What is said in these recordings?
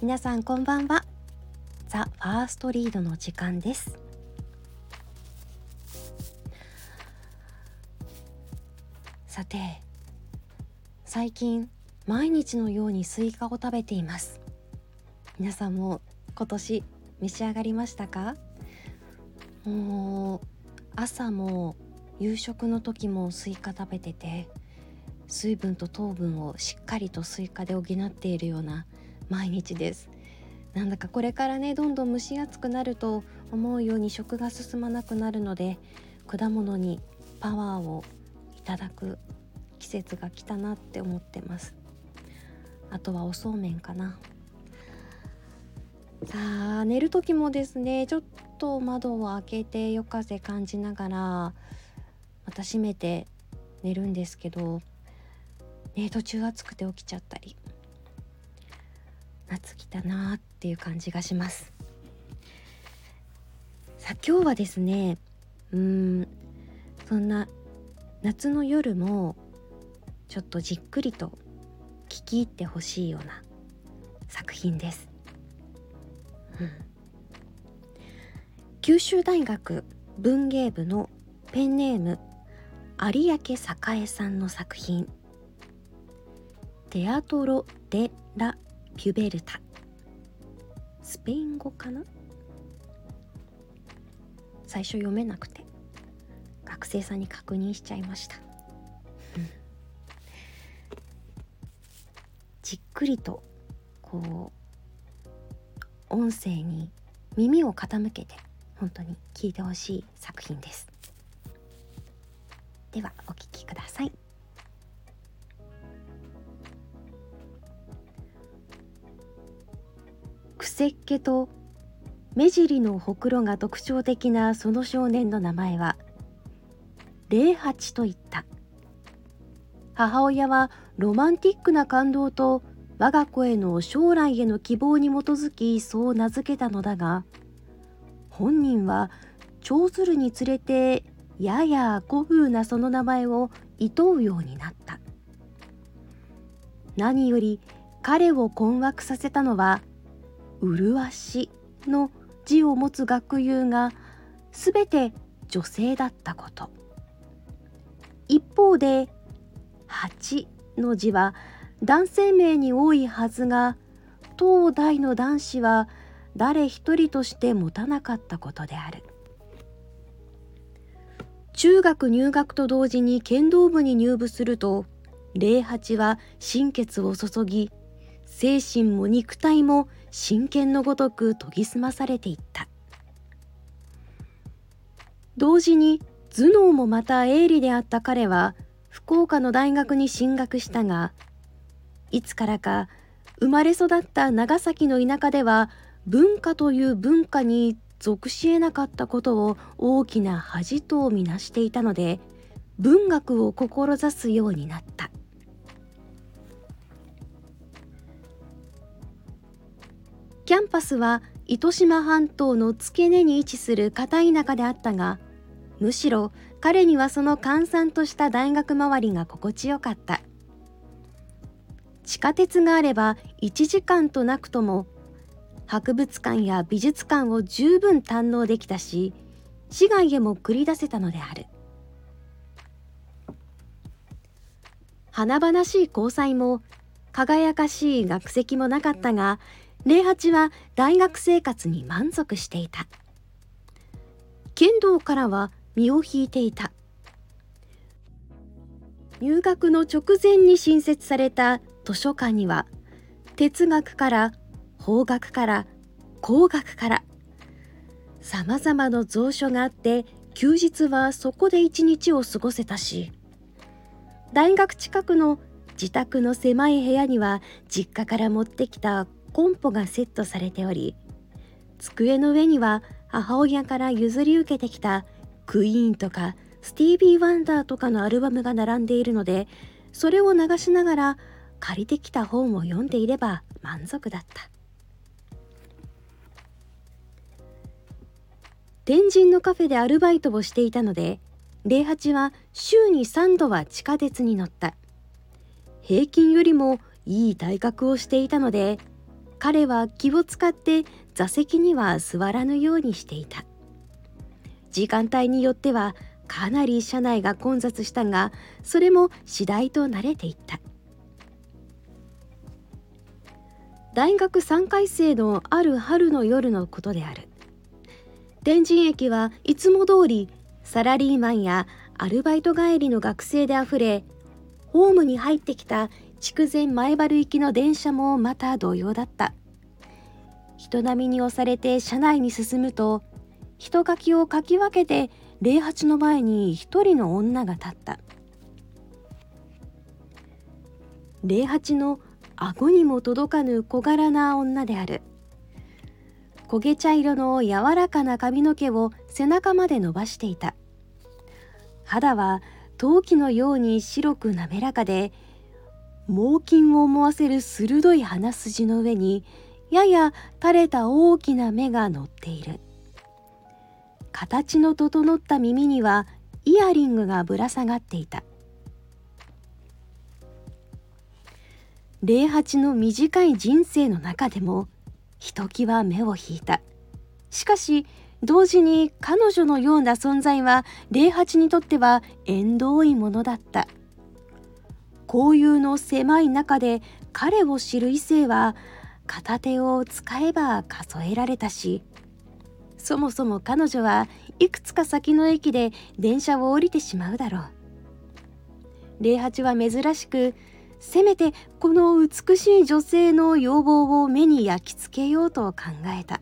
皆さんこんばんは。 The First Read の時間です。さて最近毎日のようにスイカを食べています。皆さんも今年召し上がりましたか？もう朝も夕食の時もスイカ食べてて水分と糖分をしっかりとスイカで補っているような毎日です。なんだかこれからねどんどん蒸し暑くなると思うように食が進まなくなるので果物にパワーをいただく季節が来たなって思ってます。あとはおそうめんかな。さあ寝る時もですねちょっと窓を開けて夜風感じながらまた閉めて寝るんですけど、ね、途中暑くて起きちゃったり夏来たなーっていう感じがします。さあ今日はですねうーんそんな夏の夜もちょっとじっくりと聞き入ってほしいような作品です、うん、九州大学文芸部のペンネーム有明栄さんの作品「テアトロ・デ・ラ・ピュベルタ」スペイン語かな？最初読めなくて。学生さんに確認しちゃいました。じっくりとこう音声に耳を傾けて本当に聞いてほしい作品です。ではお聴きください。くせっ気と目尻のほくろが特徴的なその少年の名前は霊八と言った。母親はロマンティックな感動と我が子への将来への希望に基づきそう名付けたのだが本人は長鶴に連れてやや古風なその名前をいとうようになった。何より彼を困惑させたのは「麗し」の字を持つ学友が全て女性だったこと。一方で八の字は男性名に多いはずが当代の男子は誰一人として持たなかったことである。中学入学と同時に剣道部に入部すると霊八は心血を注ぎ精神も肉体も真剣のごとく研ぎ澄まされていった。同時に頭脳もまた鋭利であった彼は福岡の大学に進学したがいつからか生まれ育った長崎の田舎では文化という文化に属し得なかったことを大きな恥とみなしていたので文学を志すようになった。キャンパスは糸島半島の付け根に位置する片田舎であったがむしろ彼にはその閑散とした大学周りが心地よかった。地下鉄があれば1時間となくとも博物館や美術館を十分堪能できたし市外へも繰り出せたのである。華々しい交際も輝かしい学籍もなかったが霊八は大学生活に満足していた。剣道からは身を引いていた。入学の直前に新設された図書館には哲学から法学から工学からさまざまな蔵書があって休日はそこで一日を過ごせたし大学近くの自宅の狭い部屋には実家から持ってきたコンポがセットされており机の上には母親から譲り受けてきたクイーンとかスティービー・ワンダーとかのアルバムが並んでいるのでそれを流しながら借りてきた本を読んでいれば満足だった。天神のカフェでアルバイトをしていたので零八は週に3度は地下鉄に乗った。平均よりもいい体格をしていたので彼は気を使って座席には座らぬようにしていた。時間帯によってはかなり車内が混雑したがそれも次第と慣れていった。大学3回生のある春の夜のことである。天神駅はいつも通りサラリーマンやアルバイト帰りの学生であふれホームに入ってきた筑前前原行きの電車もまた同様だった。人波に押されて車内に進むと人書きをかき分けて08の前に一人の女が立った。08の顎にも届かぬ小柄な女である。焦げ茶色の柔らかな髪の毛を背中まで伸ばしていた。肌は陶器のように白く滑らかで猛禽を思わせる鋭い鼻筋の上にやや垂れた大きな目が乗っている。形の整った耳にはイヤリングがぶら下がっていた。08の短い人生の中でもひときわ目を引いた。しかし同時に彼女のような存在は08にとっては縁遠いものだった。交友の狭い中で彼を知る異性は片手を使えば数えられたしそもそも彼女はいくつか先の駅で電車を降りてしまうだろう。08は珍しくせめてこの美しい女性の要望を目に焼き付けようと考えた。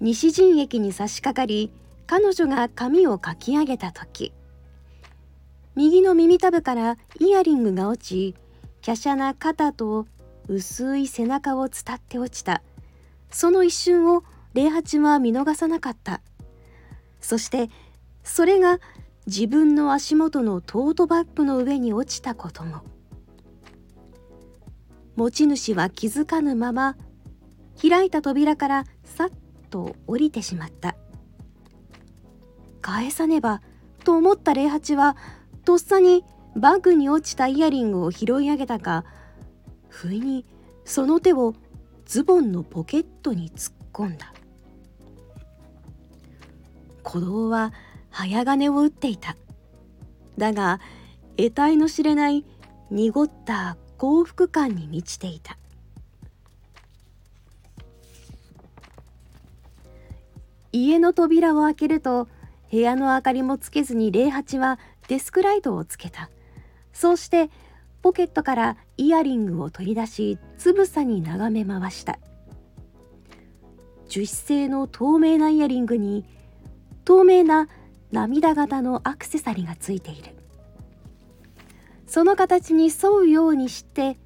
西陣駅に差し掛かり彼女が髪をかき上げた時右の耳たぶからイヤリングが落ち華奢な肩と薄い背中を伝って落ちた。その一瞬を08は見逃さなかった。そしてそれが自分の足元のトートバッグの上に落ちたことも。持ち主は気づかぬまま開いた扉からさっと降りてしまった。返さねばと思った08はとっさにバッグに落ちたイヤリングを拾い上げたか不意にその手をズボンのポケットに突っ込んだ。鼓動は早金を打っていた。だが得体の知れない濁った幸福感に満ちていた。家の扉を開けると部屋の明かりもつけずに08はデスクライトをつけた。そうしてポケットからイヤリングを取り出しつぶさに眺め回した。樹脂製の透明なイヤリングに透明な涙型のアクセサリーがついている。その形に沿うようにして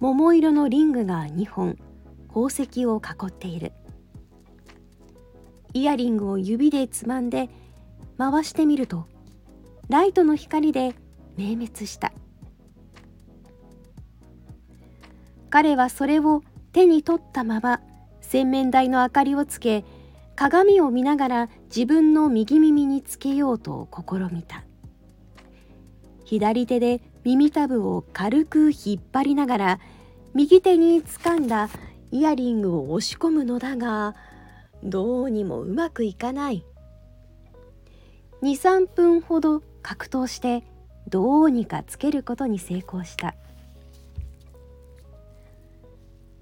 桃色のリングが2本宝石を囲っている。イヤリングを指でつまんで回してみるとライトの光で明滅した。彼はそれを手に取ったまま洗面台の明かりをつけ鏡を見ながら自分の右耳につけようと試みた。左手で耳たぶを軽く引っ張りながら右手に掴んだイヤリングを押し込むのだがどうにもうまくいかない。23分ほど格闘してどうにかつけることに成功した。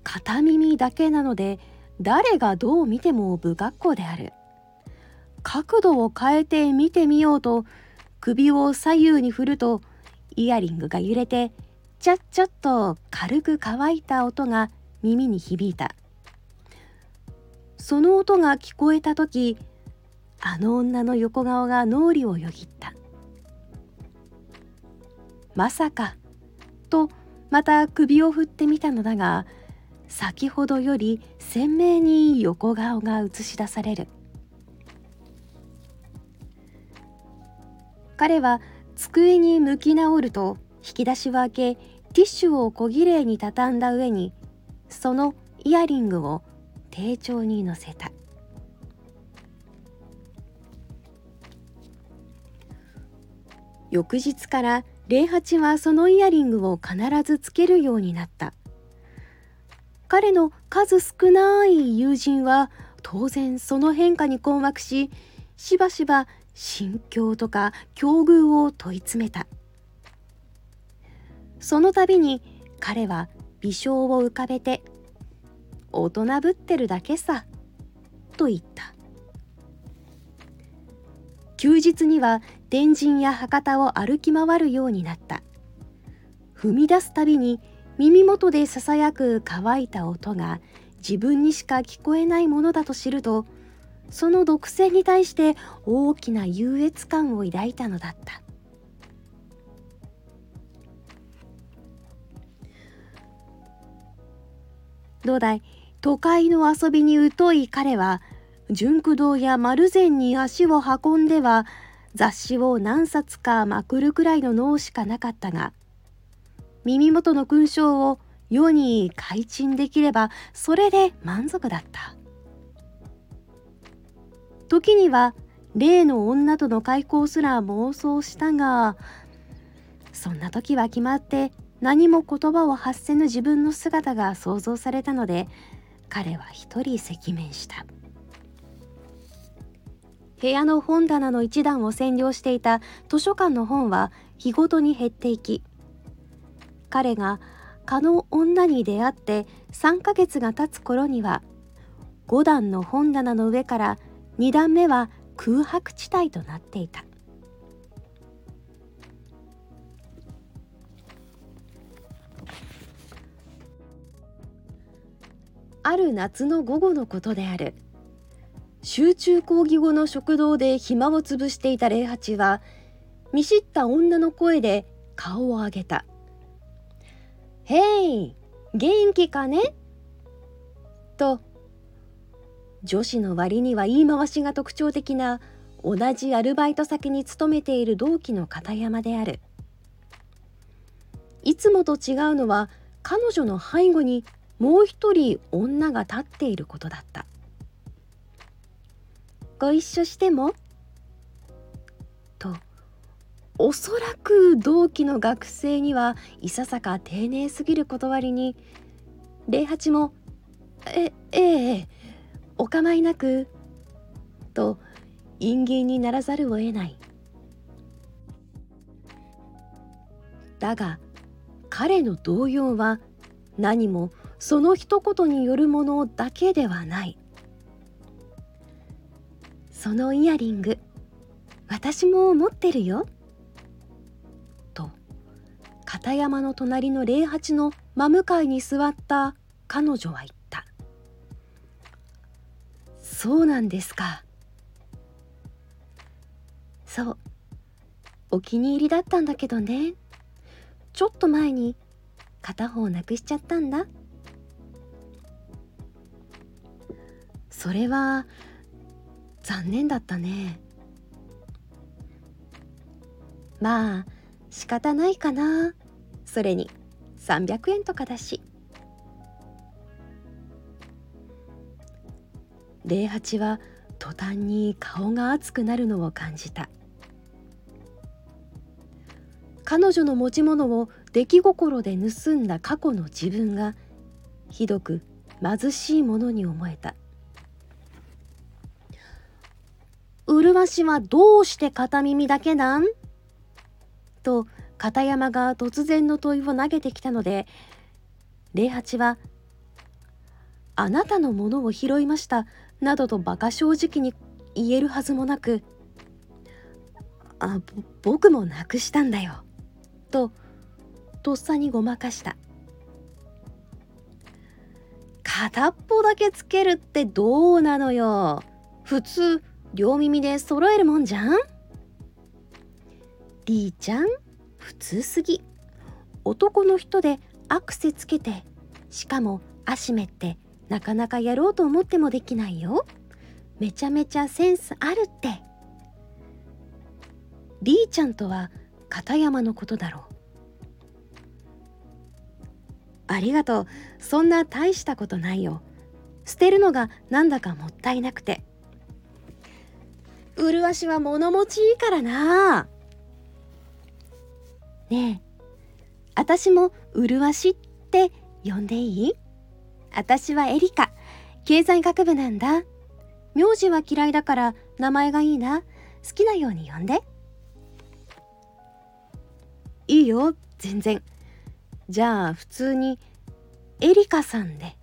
片耳だけなので誰がどう見ても不格好である。角度を変えて見てみようと首を左右に振るとイヤリングが揺れてちゃっちゃっと軽く乾いた音が耳に響いた。その音が聞こえた時あの女の横顔が脳裏をよぎった。まさかとまた首を振ってみたのだが先ほどより鮮明に横顔が映し出される。彼は机に向き直ると引き出しを開けティッシュを小綺麗に畳んだ上にそのイヤリングを丁重にのせた。翌日から零八はそのイヤリングを必ずつけるようになった。彼の数少ない友人は当然その変化に困惑ししばしば心境とか境遇を問い詰めた。その度に彼は微笑を浮かべて「大人ぶってるだけさ」と言った。休日には天神や博多を歩き回るようになった。踏み出すたびに耳元でささやく乾いた音が自分にしか聞こえないものだと知るとその独占に対して大きな優越感を抱いたのだった。どうだい？都会の遊びに疎い彼は純駆堂や丸善に足を運んでは雑誌を何冊かまくるくらいの脳しかなかったが耳元の勲章を世に開陳できればそれで満足だった。時には例の女との開口すら妄想したがそんな時は決まって何も言葉を発せぬ自分の姿が想像されたので彼は一人赤面した。部屋の本棚の一段を占領していた図書館の本は日ごとに減っていき彼が蚊の女に出会って3ヶ月が経つ頃には5段の本棚の上から2段目は空白地帯となっていた。ある夏の午後のことである。集中講義後の食堂で暇をつぶしていた霊八は見知った女の声で顔を上げた「へい元気かね?」と女子の割には言い回しが特徴的な同じアルバイト先に勤めている同期の片山である。いつもと違うのは彼女の背後にもう一人女が立っていることだった。ご一緒してもとおそらく同期の学生にはいささか丁寧すぎる断りに礼八も「えええお構いなく」と陰銀にならざるを得ない。だが彼の動揺は何もその一言によるものだけではない。そのイヤリング私も持ってるよ。と片山の隣の霊八の真向かいに座った彼女は言った。そうなんですか。そう。お気に入りだったんだけどね。ちょっと前に片方なくしちゃったんだ。それは残念だったね。まあ仕方ないかな。それに300円とかだし。零八は途端に顔が熱くなるのを感じた。彼女の持ち物を出来心で盗んだ過去の自分がひどく貧しいものに思えた麗しはどうして片耳だけなん？と片山が突然の問いを投げてきたので礼八は「あなたのものを拾いました」などと馬鹿正直に言えるはずもなく「あ僕もなくしたんだよ」ととっさにごまかした。片っぽだけつけるってどうなのよ普通両耳で揃えるもんじゃん?りーちゃん普通すぎ。男の人でアクセつけてしかも足めってなかなかやろうと思ってもできないよ。めちゃめちゃセンスあるって。りーちゃんとは片山のことだろう。ありがとう。そんな大したことないよ。捨てるのがなんだかもったいなくて。麗しは物持ちいいからな。ねえ私も麗しって呼んでいい？私はエリカ。経済学部なんだ。名字は嫌いだから名前がいいな。好きなように呼んで。いいよ。全然。じゃあ普通にエリカさんで。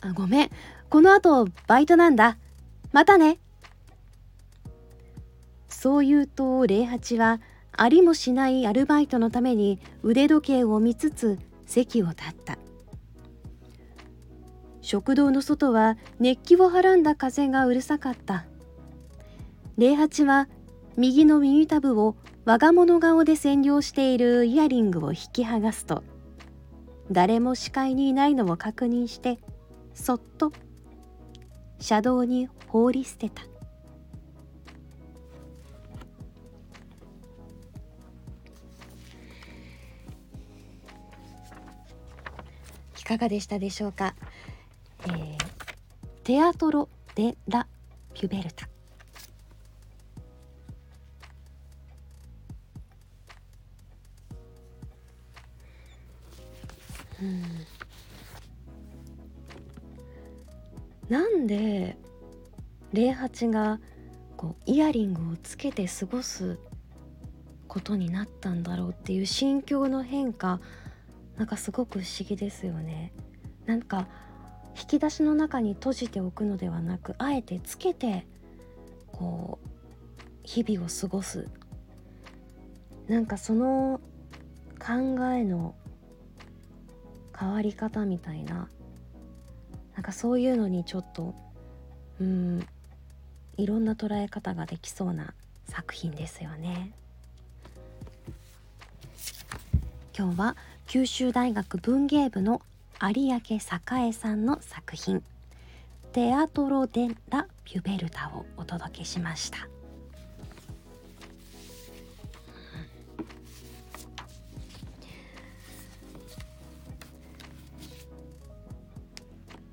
あごめん。この後バイトなんだ。またね。そう言うと零八はありもしないアルバイトのために腕時計を見つつ席を立った。食堂の外は熱気をはらんだ風がうるさかった。零八は右の耳たぶを我が物顔で占領しているイヤリングを引き剥がすと誰も視界にいないのを確認してそっと車道に放り捨てた。いかがでしたでしょうか、えー、テアトロ・デ・ラ・ピュベルタうんなんで08がこうイヤリングをつけて過ごすことになったんだろうっていう心境の変化なんかすごく不思議ですよね。なんか引き出しの中に閉じておくのではなくあえてつけてこう日々を過ごすなんかその考えの変わり方みたいななんかそういうのにちょっとうんいろんな捉え方ができそうな作品ですよね。今日は九州大学文芸部の有明栄さんの作品「テアトロ・デ・ラ・ピュベルタ」をお届けしました。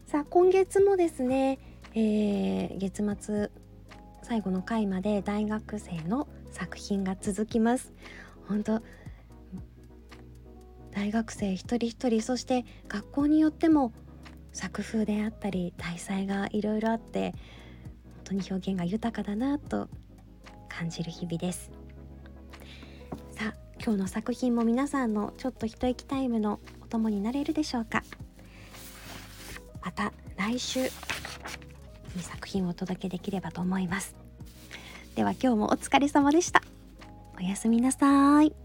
さあ今月もですね、えー、月末最後の回まで大学生の作品が続きます。本当大学生一人一人そして学校によっても作風であったり題材がいろいろあって本当に表現が豊かだなと感じる日々です。さあ今日の作品も皆さんのちょっと一息タイムのお供になれるでしょうか。また来週いい作品をお届けできればと思います。では今日もお疲れ様でした。おやすみなさい。